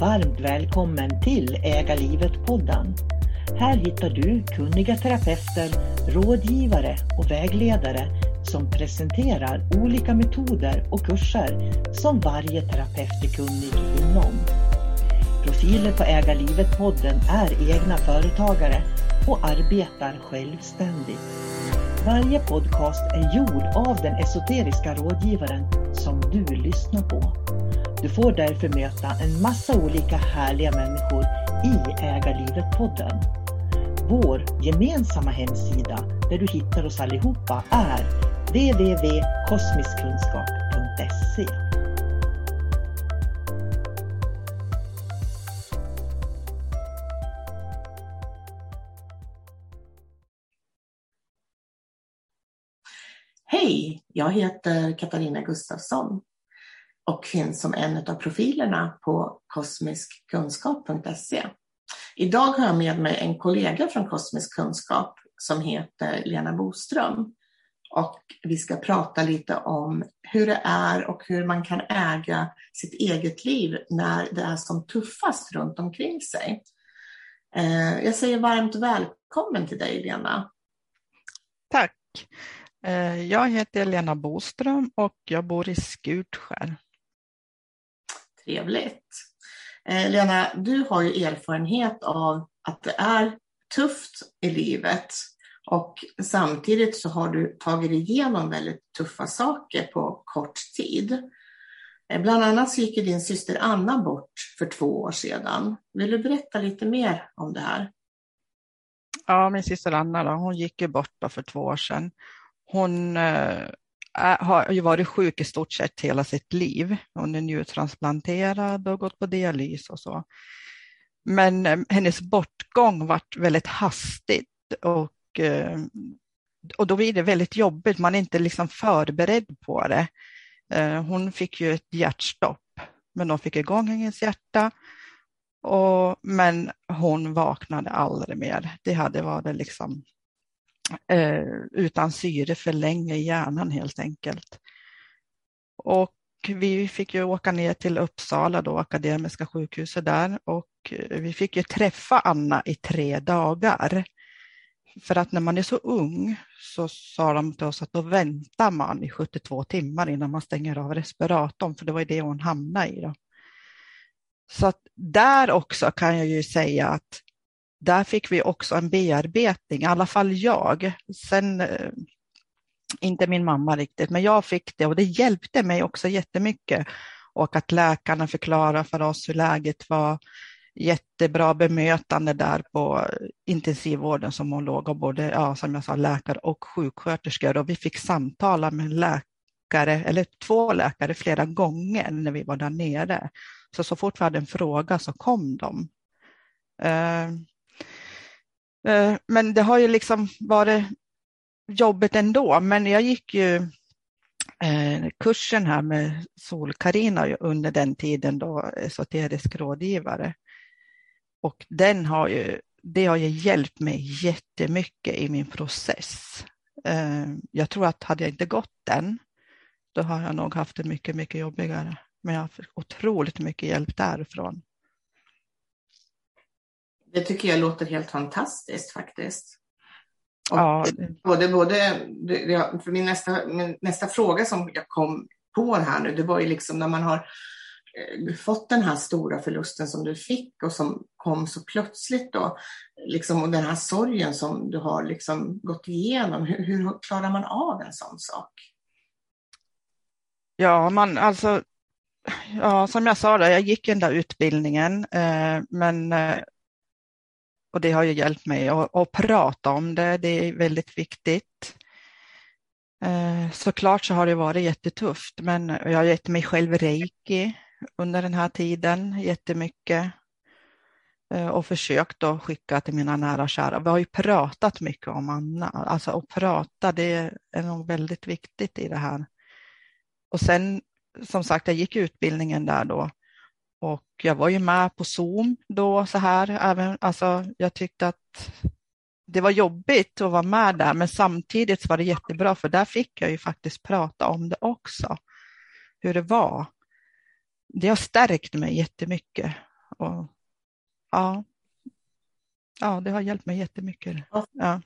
Varmt välkommen till Äga livet-podden. Här hittar du kunniga terapeuter, rådgivare och vägledare som presenterar olika metoder och kurser som varje terapeut är kunnig inom. Profiler på Äga livet-podden är egna företagare och arbetar självständigt. Varje podcast är gjord av den esoteriska rådgivaren som du lyssnar på. Du får därför möta en massa olika härliga människor i Ägarlivet-podden. Vår gemensamma hemsida där du hittar oss allihopa är www.kosmiskkunskap.se Hej, jag heter Katarina Gustafsson och finns som en av profilerna på kosmiskkunskap.se. Idag har jag med mig en kollega från Kosmisk kunskap som heter Lena Boström. Och vi ska prata lite om hur det är och hur man kan äga sitt eget liv när det är som tuffast runt omkring sig. Eh, jag säger varmt välkommen till dig Lena. Tack. Eh, jag heter Lena Boström och jag bor i Skutskär. Trevligt. Eh, Lena, du har ju erfarenhet av att det är tufft i livet och samtidigt så har du tagit dig igenom väldigt tuffa saker på kort tid. Eh, bland annat så gick din syster Anna bort för två år sedan. Vill du berätta lite mer om det här? Ja, min syster Anna då, hon gick ju bort för två år sedan. Hon eh, har ju varit sjuk i stort sett hela sitt liv. Hon är njurtransplanterad och gått på dialys och så. Men eh, hennes bortgång var väldigt hastigt och, eh, och då blir det väldigt jobbigt. Man är inte liksom förberedd på det. Eh, hon fick ju ett hjärtstopp, men de fick igång hennes hjärta. Och, men hon vaknade aldrig mer. Det hade varit liksom eh, utan syre för länge i hjärnan helt enkelt. Och vi fick ju åka ner till Uppsala, då, Akademiska sjukhuset där och eh, vi fick ju träffa Anna i tre dagar. För att när man är så ung så sa de till oss att då väntar man i 72 timmar innan man stänger av respiratorn, för det var det hon hamnade i. Då. Så att där också kan jag ju säga att där fick vi också en bearbetning, i alla fall jag. Sen eh, inte min mamma riktigt, men jag fick det och det hjälpte mig också jättemycket. Och att läkarna förklarade för oss hur läget var. jättebra bemötande där på intensivvården som hon låg och både, ja, som jag sa, läkare och sjuksköterskor och vi fick samtala med läkare, eller två läkare flera gånger när vi var där nere. Så så fort vi hade en fråga så kom de. Uh, Eh, men det har ju liksom varit jobbigt ändå, men jag gick ju eh, kursen här med Sol-Karina under den tiden då esoterisk rådgivare. Och den har ju, det har ju hjälpt mig jättemycket i min process. Eh, jag tror att hade jag inte gått den, då har jag nog haft det mycket, mycket jobbigare. Men jag har fått otroligt mycket hjälp därifrån. Det tycker jag låter helt fantastiskt faktiskt. Och ja. både, både, för min nästa, min nästa fråga som jag kom på här nu, det var ju liksom när man har Eh, fått den här stora förlusten som du fick och som kom så plötsligt då, liksom, och den här sorgen som du har liksom gått igenom, hur, hur klarar man av en sån sak? Ja, man alltså, ja, som jag sa, där, jag gick den där utbildningen, eh, men eh, och det har ju hjälpt mig att, att prata om det, det är väldigt viktigt. Eh, såklart så har det varit jättetufft, men jag har gett mig själv reiki under den här tiden jättemycket eh, och försökt att skicka till mina nära och kära. Vi har ju pratat mycket om Anna, alltså att prata det är nog väldigt viktigt i det här. Och sen som sagt, jag gick utbildningen där då och jag var ju med på Zoom då så här. Även, alltså, jag tyckte att det var jobbigt att vara med där, men samtidigt var det jättebra för där fick jag ju faktiskt prata om det också, hur det var det har stärkt mig jättemycket. Och, ja, ja, det har hjälpt mig jättemycket. Ja.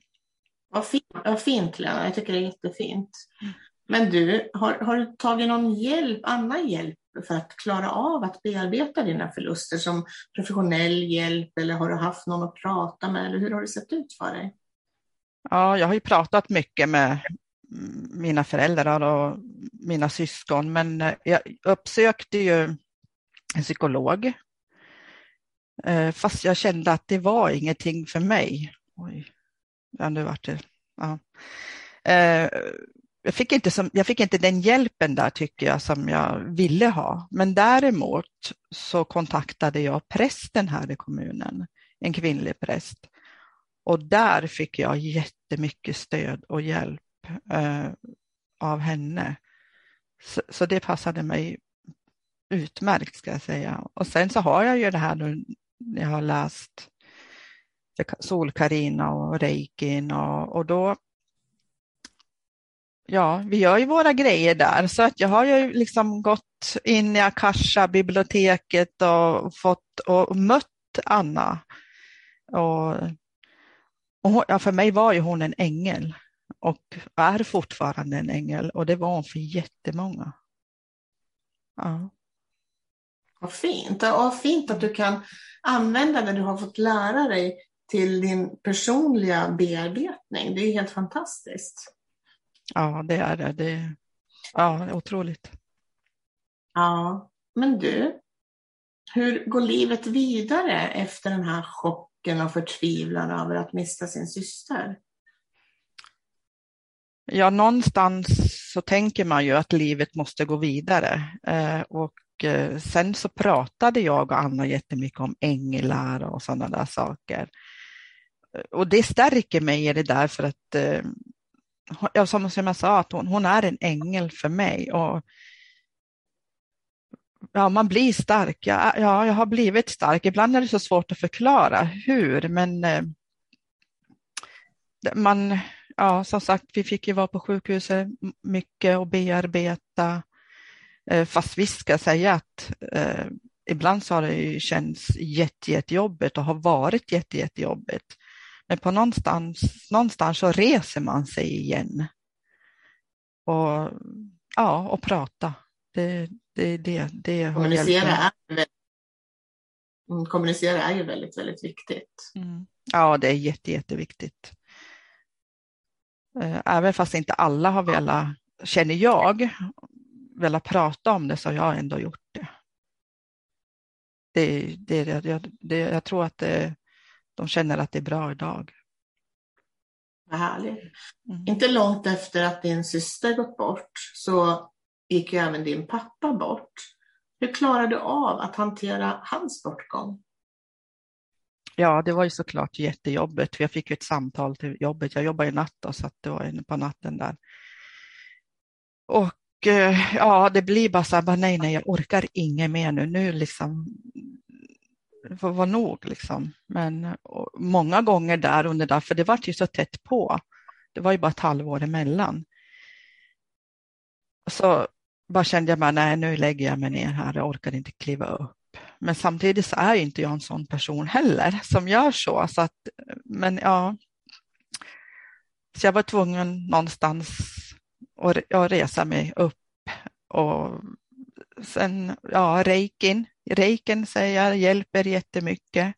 Vad fint, vad fint Lena, jag tycker det är jättefint. Men du, har, har du tagit någon hjälp, annan hjälp för att klara av att bearbeta dina förluster som professionell hjälp eller har du haft någon att prata med eller hur har det sett ut för dig? Ja, jag har ju pratat mycket med mina föräldrar och mina syskon, men eh, jag uppsökte ju en psykolog. Eh, fast jag kände att det var ingenting för mig. Oj, ja, nu vart det... Ja. Jag fick, inte som, jag fick inte den hjälpen där tycker jag som jag ville ha. Men däremot så kontaktade jag prästen här i kommunen, en kvinnlig präst. Och där fick jag jättemycket stöd och hjälp eh, av henne. Så, så, det passade mig utmärkt ska jag säga. Och sen så har jag ju det här nu, jag har läst Solkarina och Reikin och, och då Ja, vi gör ju våra grejer där så att jag har ju liksom gått in i Akasha biblioteket och fått och mött Anna. Och, och ja, för mig var ju hon en ängel och är fortfarande en ängel och det var hon för jättemånga. Ja. Vad fint. Vad fint att du kan använda det du har fått lära dig till din personliga bearbetning. Det är helt fantastiskt. Ja, det är det. det ja, otroligt. Ja, men du, hur går livet vidare efter den här chocken och förtvivlan över att mista sin syster? Ja, någonstans så tänker man ju att livet måste gå vidare. Eh, och eh, sen så pratade jag och Anna jättemycket om änglar och sådana där saker. Och det stärker mig i det där för att, ja, som jag sa, att hon, hon är en ängel för mig. Och ja, man blir stark. Ja, ja, jag har blivit stark. Ibland är det så svårt att förklara hur, men eh, man, ja, som sagt, vi fick ju vara på sjukhuset mycket och bearbeta. Eh, fast visst ska jag säga att eh, ibland så har det ju känts jätte, jättejobbigt och har varit jätte, jättejobbigt. Men på någonstans, någonstans så reser man sig igen. Och, ja, och prata. Det, det, det, det kommunicera, är, mm, kommunicera är ju väldigt, väldigt viktigt. Mm. Ja, det är jätte, jätteviktigt. Eh, även fast inte alla har velat, känner jag, velat prata om det så har jag ändå gjort det. det, det, det, det, jag tror att det, de känner att det är bra idag. Vad härligt. Mm. Inte långt efter att din syster gått bort så gick ju även din pappa bort. Hur klarade du av att hantera hans bortgång? Ja, det var ju såklart jättejobbigt. Jag fick ett samtal till jobbet. Jag jobbar i natt då, så det var på natten där. Och eh, ja, det blir bara så här, nej, nej, jag orkar inget mer nu. Nu liksom, det får vara nog liksom. Men många gånger där under där, för det var ju så tätt på. Det var ju bara ett halvår emellan. Så bara kände jag bara, nej, nu lägger jag mig ner här. Jag orkar inte kliva upp. Men samtidigt så är inte jag en sån person heller som gör så. så att, men ja, så jag var tvungen någonstans att resa mig upp och sen, ja, reikin, reiken säger jag hjälper jättemycket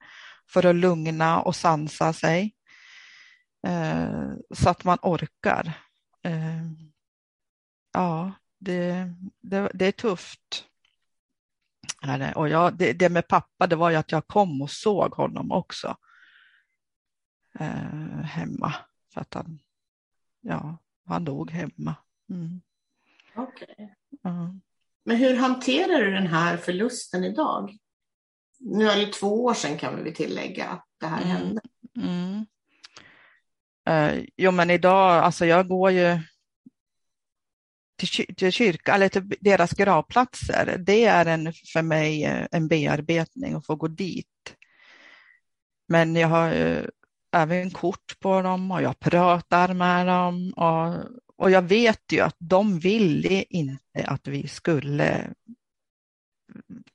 för att lugna och sansa sig eh, så att man orkar. Eh, ja, det, det, det är tufft. Och jag, det, det, med pappa, det var ju att jag kom och såg honom också eh, hemma. För att han, ja, han dog hemma. Mm. Okej. Okay. Uh. Men hur hanterar du den här förlusten idag? Nu är det två år sedan kan vi tillägga att det här mm. hände. Mm. Uh, jo, men idag, alltså jag går ju till, till kyrka, eller till deras gravplatser, det är en, för mig eh, en bearbetning att få gå dit. Men jag har även kort på dem och jag pratar med dem och, och jag vet ju att de ville inte att vi skulle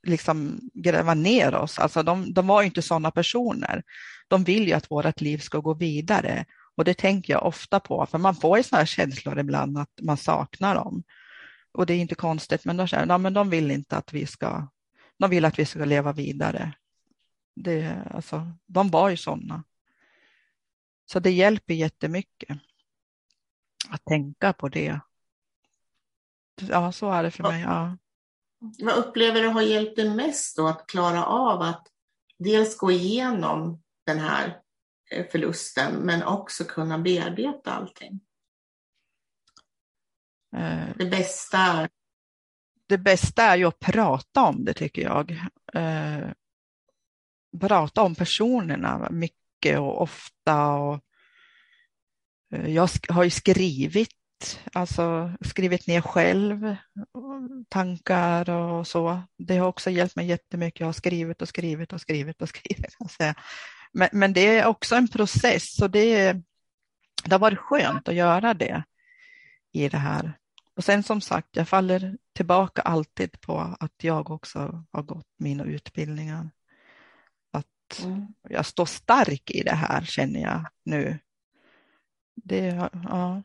liksom gräva ner oss. Alltså de, de var inte sådana personer. De vill ju att vårt liv ska gå vidare och det tänker jag ofta på, för man får ju sådana här känslor ibland att man saknar dem. Och det är inte konstigt, men de, säger, nej, men de vill inte att vi ska, de vill att vi ska leva vidare. Det, alltså, de var ju sådana. Så det hjälper jättemycket att tänka på det. Ja, så är det för mig. Ja. Vad upplever du har hjälpt dig mest då att klara av att dels gå igenom den här Eh, förlusten men också kunna bearbeta allting. Eh, det bästa Det bästa är ju att prata om det tycker jag. Eh, prata om personerna mycket och ofta. Och, jag har ju skrivit, alltså skrivit ner själv tankar och så. Det har också hjälpt mig jättemycket. Jag har skrivit och skrivit och skrivit och skrivit. Alltså, men, men det är också en process och det, det har varit skönt att göra det i det här. Och sen som sagt, jag faller tillbaka alltid på att jag också har gått mina utbildningar. Att mm. jag står stark i det här känner jag nu. Det, ja.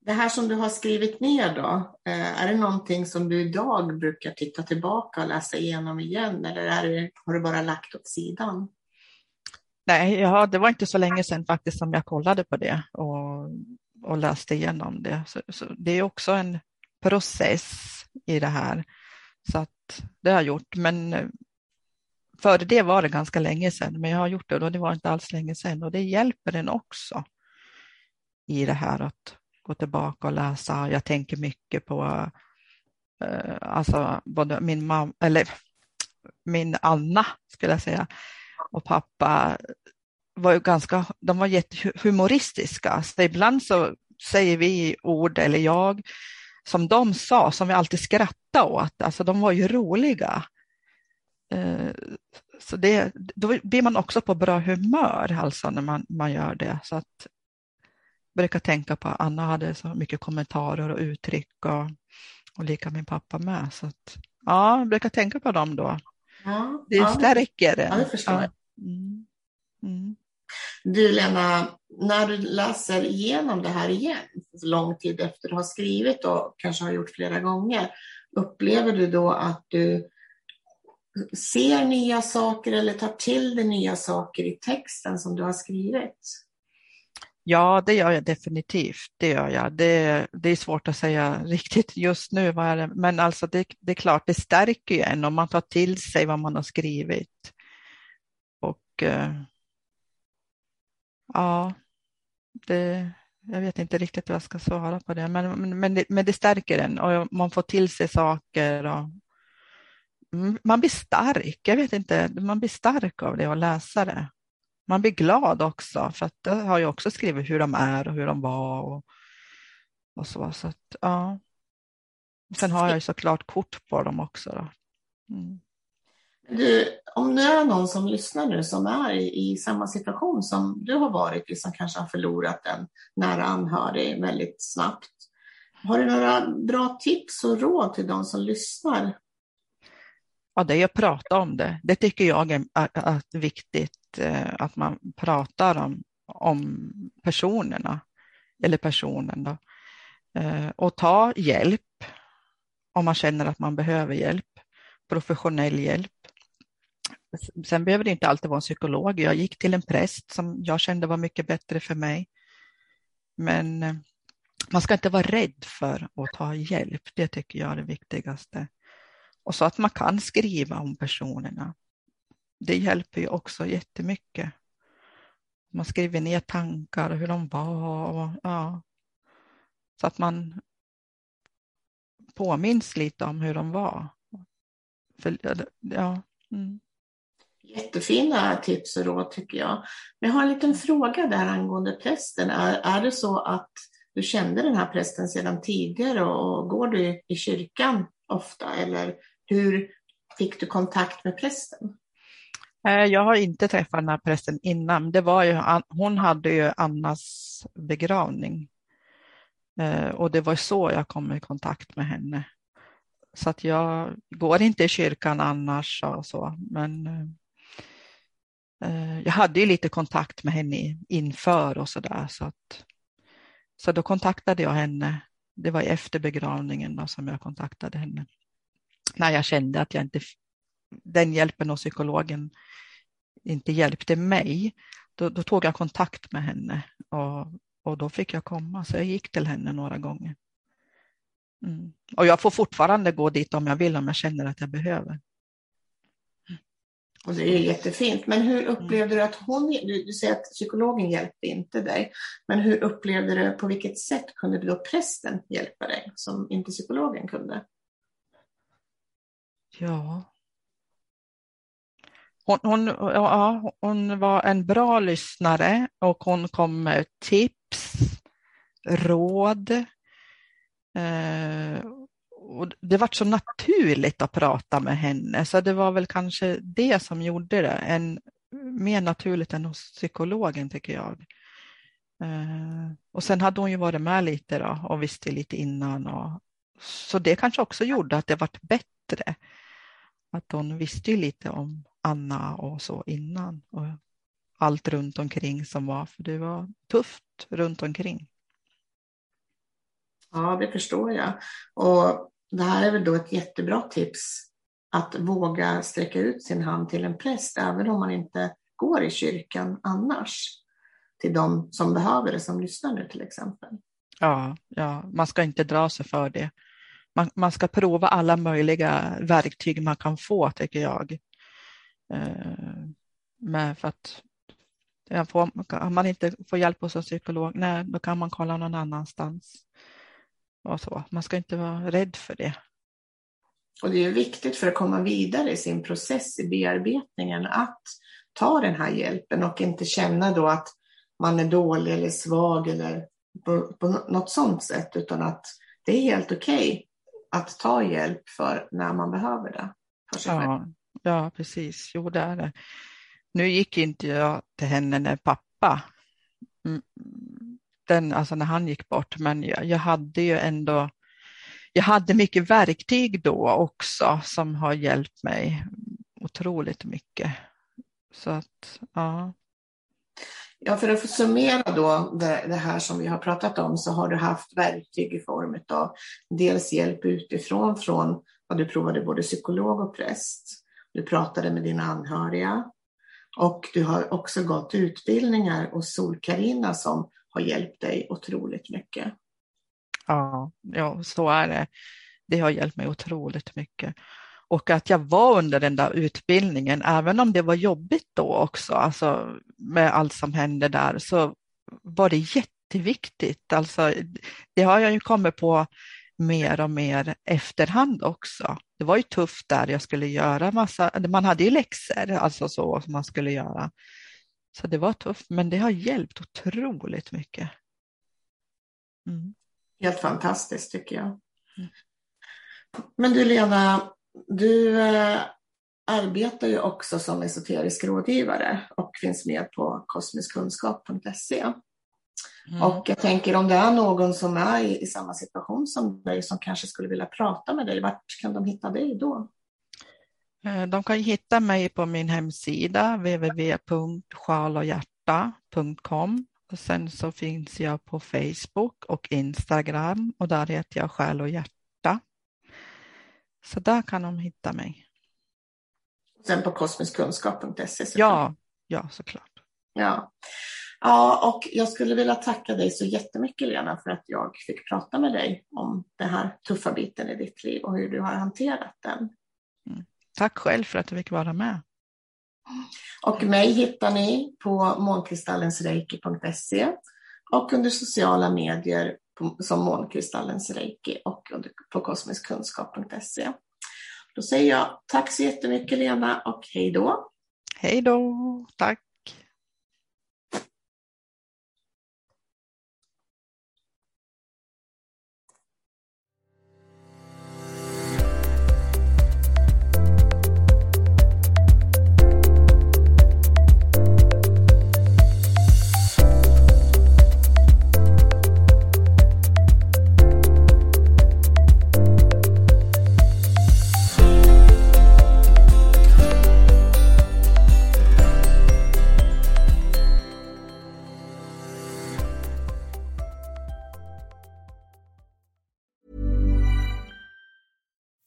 det här som du har skrivit ner då, eh, är det någonting som du idag brukar titta tillbaka och läsa igenom igen eller är det, har du bara lagt åt sidan? Nej, ja, det var inte så länge sedan faktiskt som jag kollade på det och, och läste igenom det. Så, så det är också en process i det här. Så att det har jag gjort. Men eh, före det var det ganska länge sedan, men jag har gjort det och det var inte alls länge sedan och det hjälper en också i det här att gå tillbaka och läsa. Jag tänker mycket på eh, alltså både min mamma, eller min Anna skulle jag säga, och pappa var ju ganska, de var jättehumoristiska. Så ibland så säger vi ord, eller jag, som de sa, som vi alltid skrattade åt. Alltså de var ju roliga. Eh, så det, då blir man också på bra humör alltså när man, man gör det. Så att, brukar tänka på att Anna hade så mycket kommentarer och uttryck och, och lika min pappa med. Så att, ja, jag brukar tänka på dem då. Ja, det ja. stärker Ja, det förstår jag. Mm. Mm. Du Lena, när du läser igenom det här igen, lång tid efter du har skrivit och kanske har gjort flera gånger, upplever du då att du ser nya saker eller tar till dig nya saker i texten som du har skrivit? Ja, det gör jag definitivt. Det gör jag. Det, det är svårt att säga riktigt just nu, vad är det? men alltså det, det är klart, det stärker ju en om man tar till sig vad man har skrivit. Och eh, ja, det, jag vet inte riktigt vad jag ska svara på det, men, men, det, men det stärker en och man får till sig saker. Och, mm, man blir stark, jag vet inte, man blir stark av det och läsa det man blir glad också för att det har jag också skrivit hur de är och hur de var och, och så. så att, ja. Sen har jag ju såklart kort på dem också. Då. Mm. Du, om det är någon som lyssnar nu som är i, i, samma situation som du har varit i, som kanske har förlorat en nära anhörig väldigt snabbt. Har du några bra tips och råd till de som lyssnar? Ja, det är att prata om det. Det tycker jag är, är, är viktigt Eh, att man pratar om, om personerna eller personen. Då. Eh, och ta hjälp om man känner att man behöver hjälp, professionell hjälp. Sen behöver det inte alltid vara en psykolog. Jag gick till en präst som jag kände var mycket bättre för mig. Men eh, man ska inte vara rädd för att ta hjälp. Det tycker jag är det viktigaste. Och så att man kan skriva om personerna det hjälper ju också jättemycket. Man skriver ner tankar och hur de var. Och, ja, så att man påminns lite om hur de var. För, ja, mm. Jättefina tips och råd tycker jag. Men jag har en liten fråga där angående prästen. Är, är det så att du kände den här prästen sedan tidigare och går du i kyrkan ofta? Eller hur fick du kontakt med prästen? Eh, jag har inte träffat den här prästen innan. Det var ju, hon hade ju Annas begravning. Eh, och det var så jag kom i kontakt med henne. Så att jag går inte i kyrkan annars och så, men eh, jag hade ju lite kontakt med henne inför och så där. Så, att, så då kontaktade jag henne. Det var efter begravningen då som jag kontaktade henne. När jag kände att jag inte den hjälpen och psykologen inte hjälpte mig, då, då, tog jag kontakt med henne och, och då fick jag komma. Så jag gick till henne några gånger. Mm. Och jag får fortfarande gå dit om jag vill, om jag känner att jag behöver. Och det är jättefint. Men hur upplevde du att hon, du, du säger att psykologen hjälpte inte dig, men hur upplevde du, på vilket sätt kunde då prästen hjälpa dig som inte psykologen kunde? Ja, hon, hon, ja, hon var en bra lyssnare och hon kom med tips, råd. Eh, och det var så naturligt att prata med henne, så det var väl kanske det som gjorde det. En, mer naturligt än hos psykologen tycker jag. Eh, och sen hade hon ju varit med lite då, och visste lite innan. Och, så det kanske också gjorde att det vart bättre. Att hon visste ju lite om Anna och så innan. Och allt runt omkring som var, för det var tufft runt omkring. Ja, det förstår jag. Och det här är väl då ett jättebra tips att våga sträcka ut sin hand till en präst, även om man inte går i kyrkan annars. Till de som behöver det, som lyssnar nu till exempel. Ja, ja, man ska inte dra sig för det. Man, man ska prova alla möjliga verktyg man kan få, tycker jag. Eh, men för att får, om man inte får hjälp hos en psykolog, nej, då kan man kolla någon annanstans. Och så. Man ska inte vara rädd för det. Och det är viktigt för att komma vidare i sin process i bearbetningen att ta den här hjälpen och inte känna då att man är dålig eller svag eller på, på något sådant sätt, utan att det är helt okej okay att ta hjälp för när man behöver det. Ja. Ja, precis. Jo, det är det. Nu gick inte jag till henne när pappa, mm, den, alltså när han gick bort, men jag, jag hade ju ändå, jag hade mycket verktyg då också som har hjälpt mig otroligt mycket. Så att, ja. Ja, för att summera då det, det, här som vi har pratat om så har du haft verktyg i form av dels hjälp utifrån från vad du provade både psykolog och präst du pratade med dina anhöriga och du har också gått utbildningar hos Sol-Carina som har hjälpt dig otroligt mycket. Ja, ja, så är det. Det har hjälpt mig otroligt mycket. Och att jag var under den där utbildningen, även om det var jobbigt då också, alltså med allt som hände där, så var det jätteviktigt. Alltså, det har jag ju kommit på mer och mer efterhand också. Det var ju tufft där, jag skulle göra massa, man hade ju läxor, alltså så som man skulle göra. Så det var tufft, men det har hjälpt otroligt mycket. Mm. Helt fantastiskt tycker jag. Mm. Men du Lena, du äh, arbetar ju också som esoterisk rådgivare och finns med på kosmiskkunskap.se. Mm. Och jag tänker om det är någon som är i, i, samma situation som dig som kanske skulle vilja prata med dig, vart kan de hitta dig då? Eh, de kan hitta mig på min hemsida www.sjaloghjärta.com och sen så finns jag på Facebook och Instagram och där heter jag Själ och hjärta. Så där kan de hitta mig. Sen på kosmiskkunskap.se? Ja, ja såklart. Ja. Ja, och jag skulle vilja tacka dig så jättemycket Lena för att jag fick prata med dig om den här tuffa biten i ditt liv och hur du har hanterat den. Mm. Tack själv för att du fick vara med. Och mig hittar ni på månkristallensreiki.se och under sociala medier som Månkristallens Reiki och på kosmiskkunskap.se. Då säger jag tack så jättemycket Lena och hej då. Hej då, tack.